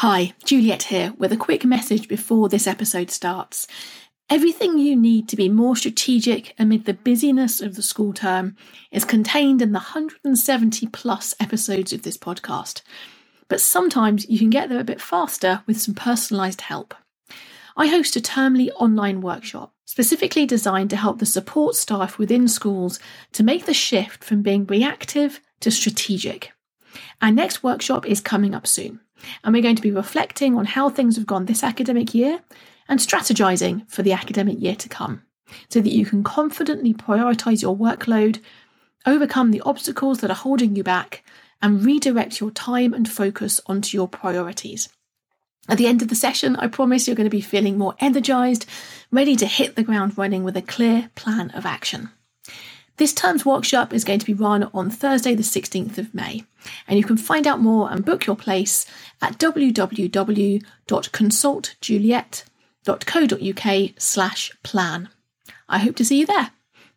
Hi, Juliet here with a quick message before this episode starts. Everything you need to be more strategic amid the busyness of the school term is contained in the 170 plus episodes of this podcast. But sometimes you can get there a bit faster with some personalised help. I host a termly online workshop specifically designed to help the support staff within schools to make the shift from being reactive to strategic. Our next workshop is coming up soon and we're going to be reflecting on how things have gone this academic year and strategizing for the academic year to come so that you can confidently prioritize your workload, overcome the obstacles that are holding you back, and redirect your time and focus onto your priorities. At the end of the session, I promise you're going to be feeling more energized, ready to hit the ground running with a clear plan of action. This term's workshop is going to be run on Thursday, the 16th of May, and you can find out more and book your place at www.consultjuliet.co.uk slash plan. I hope to see you there.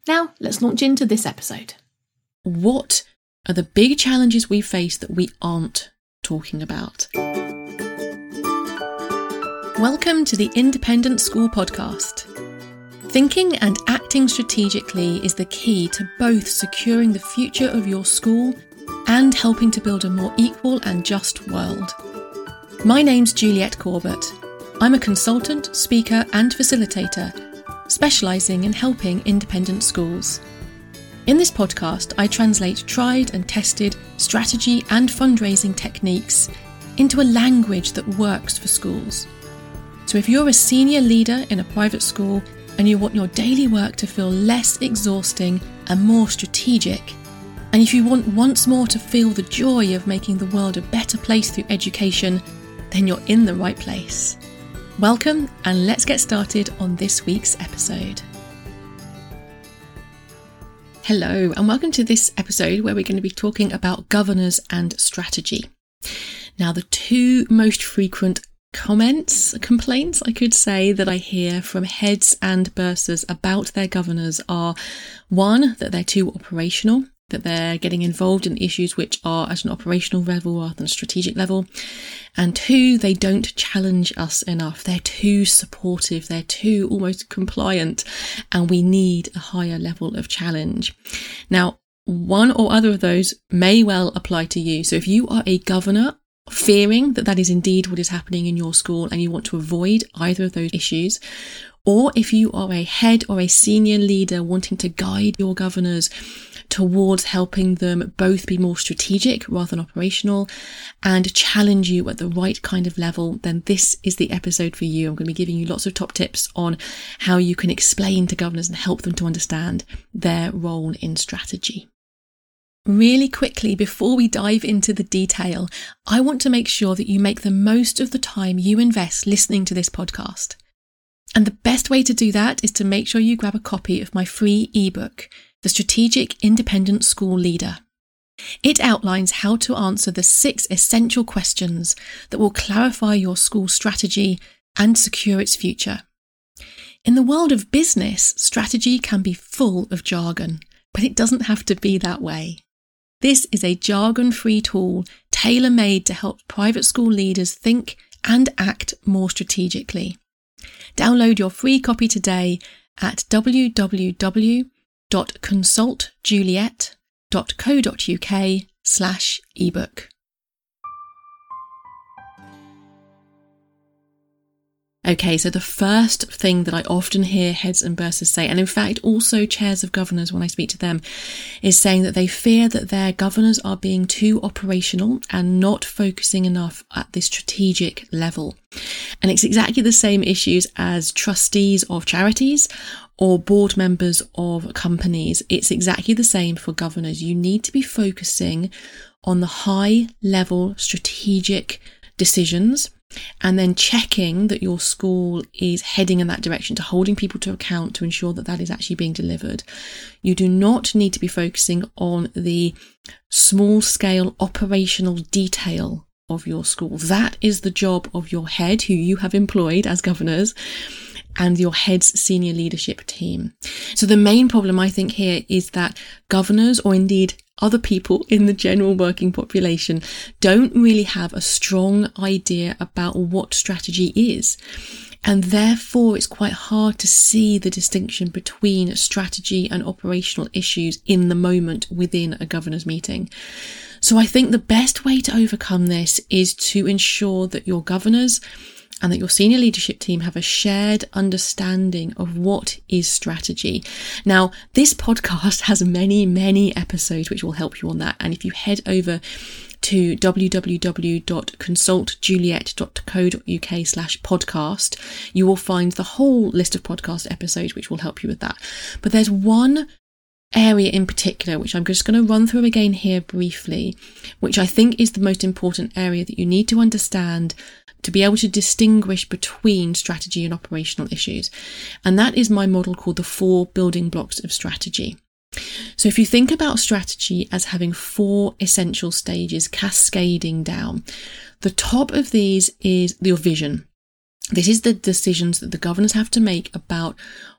Now, let's launch into this episode. What are the big challenges we face that we aren't talking about? Welcome to the Independent School Podcast. Thinking and acting strategically is the key to both securing the future of your school and helping to build a more equal and just world. My name's Juliet Corbett. I'm a consultant, speaker, and facilitator, specialising in helping independent schools. In this podcast, I translate tried and tested strategy and fundraising techniques into a language that works for schools. So if you're a senior leader in a private school and you want your daily work to feel less exhausting and more strategic, and if you want once more to feel the joy of making the world a better place through education, then you're in the right place. Welcome, and let's get started on this week's episode. Hello, and welcome to this episode where we're going to be talking about governors and strategy. Now, the two most frequent comments, complaints, I could say, that I hear from heads and bursars about their governors are one, that they're too operational, that they're getting involved in issues which are at an operational level rather than a strategic level. And two, they don't challenge us enough. They're too supportive. They're too almost compliant. And we need a higher level of challenge. Now, one or other of those may well apply to you. So if you are a governor fearing that that is indeed what is happening in your school and you want to avoid either of those issues, or if you are a head or a senior leader wanting to guide your governors towards helping them both be more strategic rather than operational and challenge you at the right kind of level, then this is the episode for you. I'm going to be giving you lots of top tips on how you can explain to governors and help them to understand their role in strategy. Really quickly, before we dive into the detail, I want to make sure that you make the most of the time you invest listening to this podcast. And the best way to do that is to make sure you grab a copy of my free ebook, The Strategic Independent School Leader. It outlines how to answer the six essential questions that will clarify your school strategy and secure its future. In the world of business, strategy can be full of jargon, but it doesn't have to be that way. This is a jargon free tool tailor made to help private school leaders think and act more strategically. Download your free copy today at www.consultjuliet.co.uk slash ebook. Okay, so the first thing that I often hear heads and bursars say, and in fact also chairs of governors when I speak to them, is saying that they fear that their governors are being too operational and not focusing enough at the strategic level. And it's exactly the same issues as trustees of charities or board members of companies. It's exactly the same for governors. You need to be focusing on the high level strategic decisions and then checking that your school is heading in that direction to holding people to account to ensure that that is actually being delivered. You do not need to be focusing on the small scale operational detail of your school. That is the job of your head who you have employed as governors and your head's senior leadership team. So the main problem I think here is that governors or indeed other people in the general working population don't really have a strong idea about what strategy is. And therefore, it's quite hard to see the distinction between strategy and operational issues in the moment within a governor's meeting. So I think the best way to overcome this is to ensure that your governors and that your senior leadership team have a shared understanding of what is strategy. Now, this podcast has many, many episodes which will help you on that. And if you head over to www.consultjuliet.co.uk slash podcast, you will find the whole list of podcast episodes which will help you with that. But there's one area in particular, which I'm just going to run through again here briefly, which I think is the most important area that you need to understand to be able to distinguish between strategy and operational issues. And that is my model called the four building blocks of strategy. So if you think about strategy as having four essential stages cascading down, the top of these is your vision. This is the decisions that the governors have to make about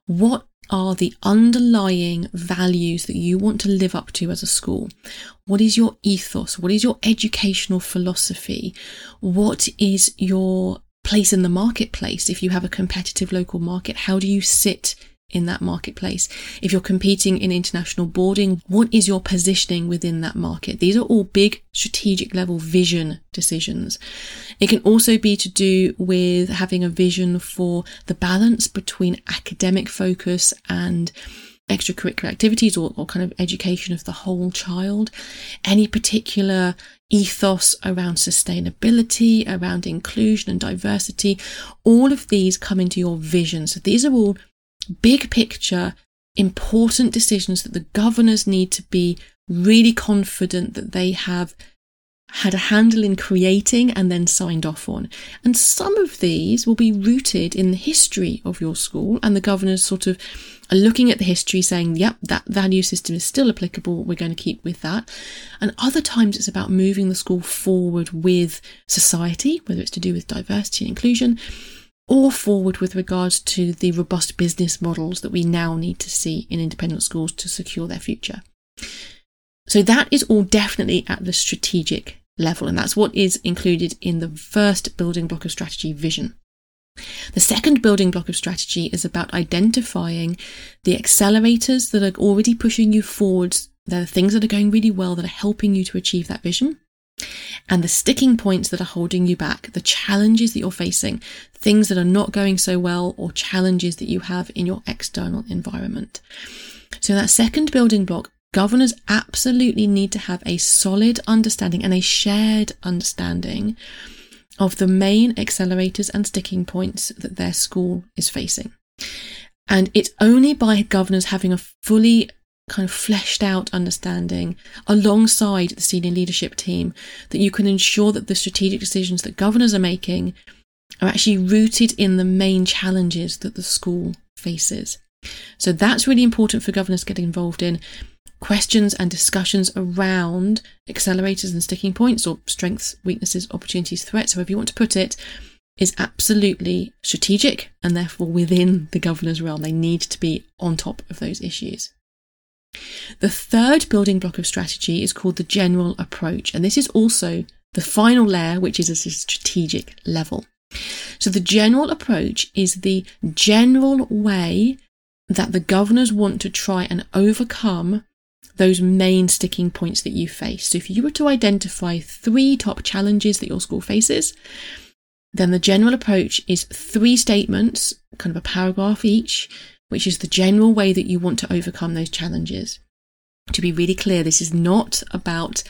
what are the underlying values that you want to live up to as a school? What is your ethos? What is your educational philosophy? What is your place in the marketplace? If you have a competitive local market, how do you sit in that marketplace? If you're competing in international boarding, what is your positioning within that market? These are all big strategic level vision decisions. It can also be to do with having a vision for the balance between academic focus and extracurricular activities or, or kind of education of the whole child. Any particular ethos around sustainability, around inclusion and diversity, all of these come into your vision. So these are all big picture, important decisions that the governors need to be really confident that they have had a handle in creating and then signed off on. And some of these will be rooted in the history of your school, and the governors sort of are looking at the history saying, yep, that value system is still applicable, we're going to keep with that. And other times it's about moving the school forward with society, whether it's to do with diversity and inclusion, or forward with regards to the robust business models that we now need to see in independent schools to secure their future. So that is all definitely at the strategic level, and that's what is included in the first building block of strategy vision. The second building block of strategy is about identifying the accelerators that are already pushing you forwards. They're the things that are going really well that are helping you to achieve that vision and the sticking points that are holding you back, the challenges that you're facing, things that are not going so well, or challenges that you have in your external environment. So, that second building block, governors absolutely need to have a solid understanding and a shared understanding of the main accelerators and sticking points that their school is facing. And it's only by governors having a fully kind of fleshed out understanding alongside the senior leadership team that you can ensure that the strategic decisions that governors are making are actually rooted in the main challenges that the school faces. So that's really important for governors to get involved in. Questions and discussions around accelerators and sticking points or strengths, weaknesses, opportunities, threats, however you want to put it, is absolutely strategic and therefore within the governor's realm. They need to be on top of those issues. The third building block of strategy is called the general approach, and this is also the final layer, which is at a strategic level. So the general approach is the general way that the governors want to try and overcome those main sticking points that you face. So if you were to identify three top challenges that your school faces, then the general approach is three statements, kind of a paragraph each, which is the general way that you want to overcome those challenges. To be really clear, this is not about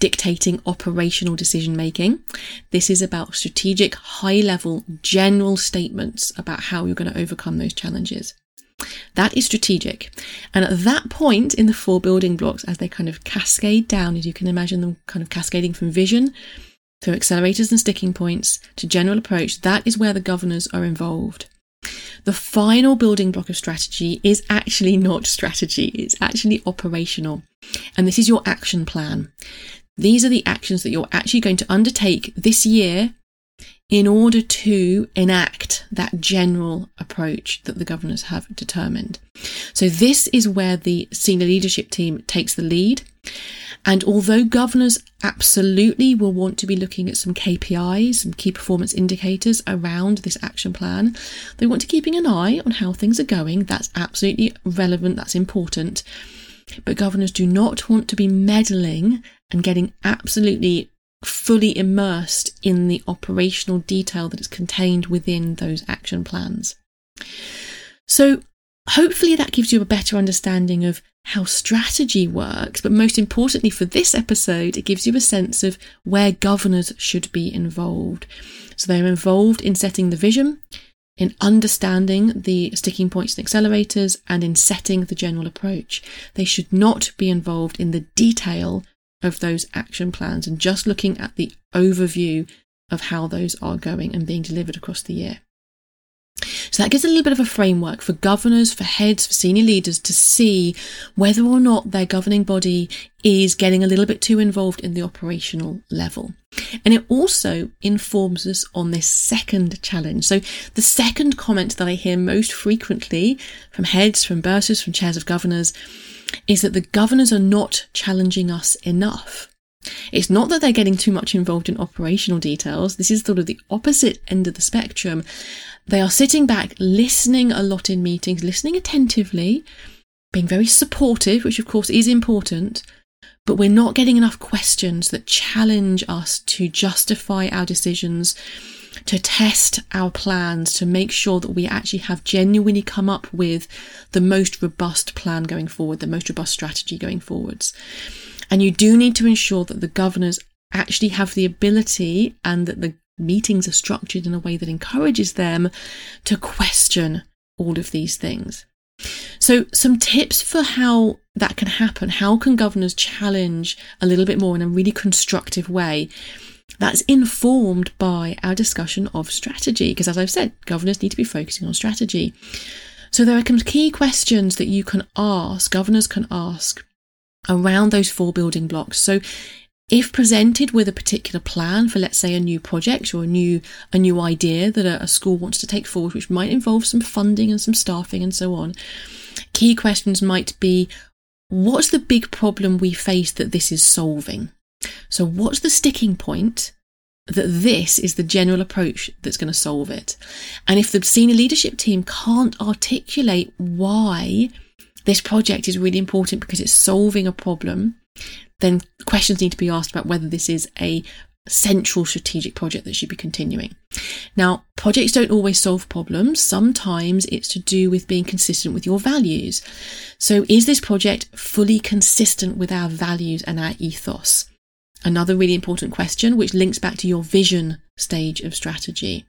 dictating operational decision making. This is about strategic, high level, general statements about how you're going to overcome those challenges. That is strategic. And at that point in the four building blocks, as they kind of cascade down, as you can imagine them kind of cascading from vision through accelerators and sticking points to general approach, that is where the governors are involved. The final building block of strategy is actually not strategy, it's actually operational. And this is your action plan. These are the actions that you're actually going to undertake this year in order to enact that general approach that the governors have determined. So this is where the senior leadership team takes the lead. And although governors absolutely will want to be looking at some KPIs, some key performance indicators around this action plan, they want to keeping an eye on how things are going. That's absolutely relevant. That's important. But governors do not want to be meddling and getting absolutely fully immersed in the operational detail that is contained within those action plans. So, hopefully, that gives you a better understanding of how strategy works, but most importantly for this episode, it gives you a sense of where governors should be involved. So, they're involved in setting the vision, in understanding the sticking points and accelerators, and in setting the general approach. They should not be involved in the detail of those action plans and just looking at the overview of how those are going and being delivered across the year. So that gives a little bit of a framework for governors, for heads, for senior leaders to see whether or not their governing body is getting a little bit too involved in the operational level. And it also informs us on this second challenge. So the second comment that I hear most frequently from heads, from bursars, from chairs of governors is that the governors are not challenging us enough. It's not that they're getting too much involved in operational details. This is sort of the opposite end of the spectrum. They are sitting back, listening a lot in meetings, listening attentively, being very supportive, which of course is important, but we're not getting enough questions that challenge us to justify our decisions, to test our plans, to make sure that we actually have genuinely come up with the most robust plan going forward, the most robust strategy going forwards. And you do need to ensure that the governors actually have the ability and that the meetings are structured in a way that encourages them to question all of these things. So, some tips for how that can happen. How can governors challenge a little bit more in a really constructive way? That's informed by our discussion of strategy, because as I've said, governors need to be focusing on strategy. So, there are some key questions that you can ask, governors can ask around those four building blocks. So, if presented with a particular plan for let's say a new project or a new a new idea that a, a, school wants to take forward which might involve some funding and some staffing and so on key questions might be what's the big problem we face that this is solving? So what's the sticking point that this is the general approach that's going to solve it? And if the senior leadership team can't articulate why this project is really important because it's solving a problem then questions need to be asked about whether this is a central strategic project that should be continuing. Now, projects don't always solve problems. Sometimes it's to do with being consistent with your values. So is this project fully consistent with our values and our ethos? Another really important question, which links back to your vision stage of strategy.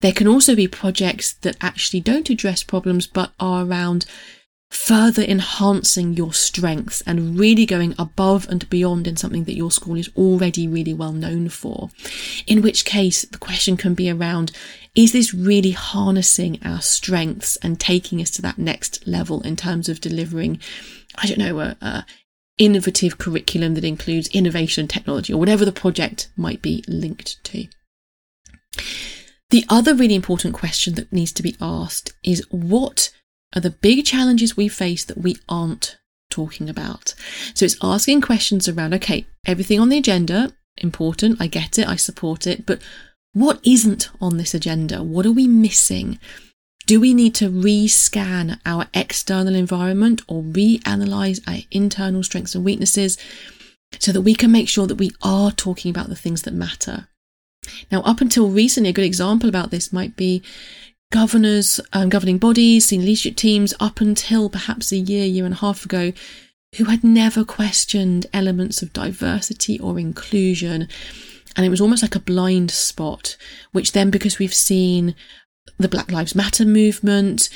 There can also be projects that actually don't address problems, but are around further enhancing your strengths and really going above and beyond in something that your school is already really well known for. In which case, the question can be around is this really harnessing our strengths and taking us to that next level in terms of delivering, I don't know, a, a innovative curriculum that includes innovation and technology or whatever the project might be linked to. The other really important question that needs to be asked is what are the big challenges we face that we aren't talking about. So it's asking questions around, okay, everything on the agenda, important, I get it, I support it, but what isn't on this agenda? What are we missing? Do we need to rescan our external environment or reanalyze our internal strengths and weaknesses so that we can make sure that we are talking about the things that matter? Now, up until recently, a good example about this might be governors, um, governing bodies, senior leadership teams up until perhaps a year, year and a half ago, who had never questioned elements of diversity or inclusion. And it was almost like a blind spot, which then, because we've seen the Black Lives Matter movement,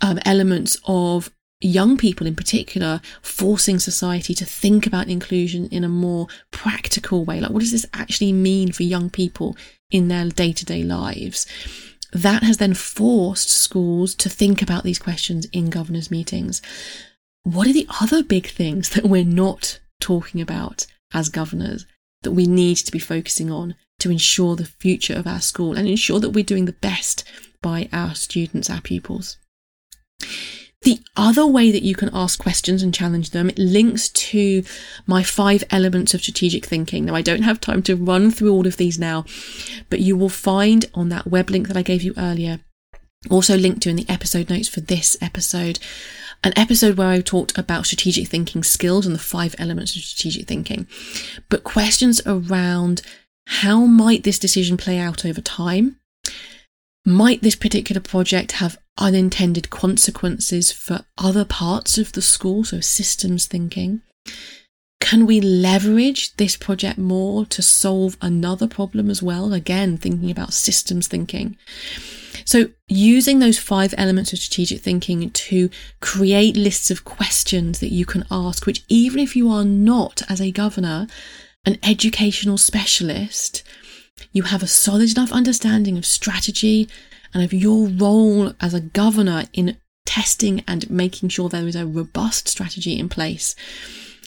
um, elements of young people in particular forcing society to think about inclusion in a more practical way. Like, what does this actually mean for young people in their day to day lives? That has then forced schools to think about these questions in governors' meetings. What are the other big things that we're not talking about as governors that we need to be focusing on to ensure the future of our school and ensure that we're doing the best by our students, our pupils. The other way that you can ask questions and challenge them it links to my five elements of strategic thinking. Now, I don't have time to run through all of these now, but you will find on that web link that I gave you earlier, also linked to in the episode notes for this episode, an episode where I talked about strategic thinking skills and the five elements of strategic thinking, but questions around how might this decision play out over time? Might this particular project have unintended consequences for other parts of the school? So, systems thinking. Can we leverage this project more to solve another problem as well? Again, thinking about systems thinking. So, using those five elements of strategic thinking to create lists of questions that you can ask, which even if you are not, as a governor, an educational specialist, you have a solid enough understanding of strategy and of your role as a governor in testing and making sure there is a robust strategy in place.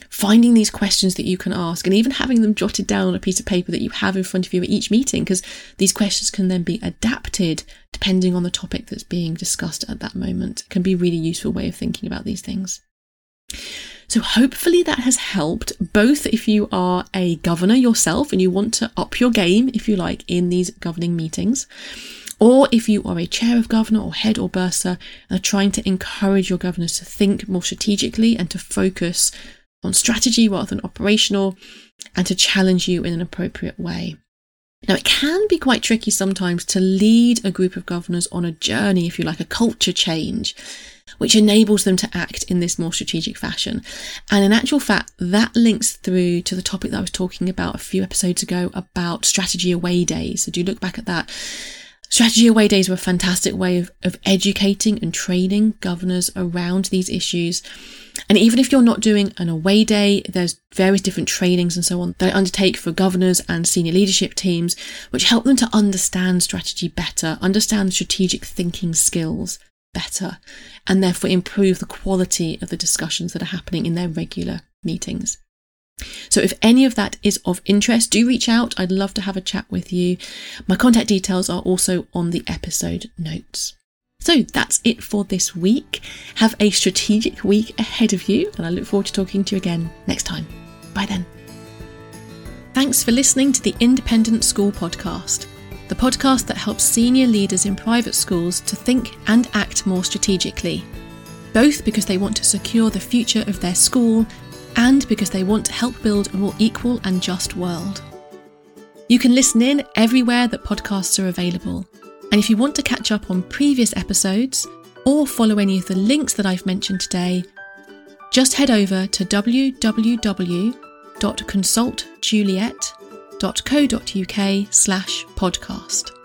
Finding these questions that you can ask and even having them jotted down on a piece of paper that you have in front of you at each meeting, because these questions can then be adapted depending on the topic that's being discussed at that moment. It can be a really useful way of thinking about these things. So, hopefully, that has helped both if you are a governor yourself and you want to up your game, if you like, in these governing meetings, or if you are a chair of governor or head or bursar and are trying to encourage your governors to think more strategically and to focus on strategy rather than operational and to challenge you in an appropriate way. Now, it can be quite tricky sometimes to lead a group of governors on a journey, if you like, a culture change, which enables them to act in this more strategic fashion. And in actual fact, that links through to the topic that I was talking about a few episodes ago about strategy away days. So do look back at that. Strategy away days were a fantastic way of, of educating and training governors around these issues and even if you're not doing an away day, there's various different trainings and so on that I undertake for governors and senior leadership teams, which help them to understand strategy better, understand strategic thinking skills better, and therefore improve the quality of the discussions that are happening in their regular meetings. So if any of that is of interest, do reach out. I'd love to have a chat with you. My contact details are also on the episode notes. So that's it for this week. Have a strategic week ahead of you, and I look forward to talking to you again next time. Bye then. Thanks for listening to the Independent School Podcast, the podcast that helps senior leaders in private schools to think and act more strategically, both because they want to secure the future of their school and because they want to help build a more equal and just world. You can listen in everywhere that podcasts are available and if you want to catch up on previous episodes or follow any of the links that I've mentioned today, just head over to www.consultjuliet.co.uk slash podcast.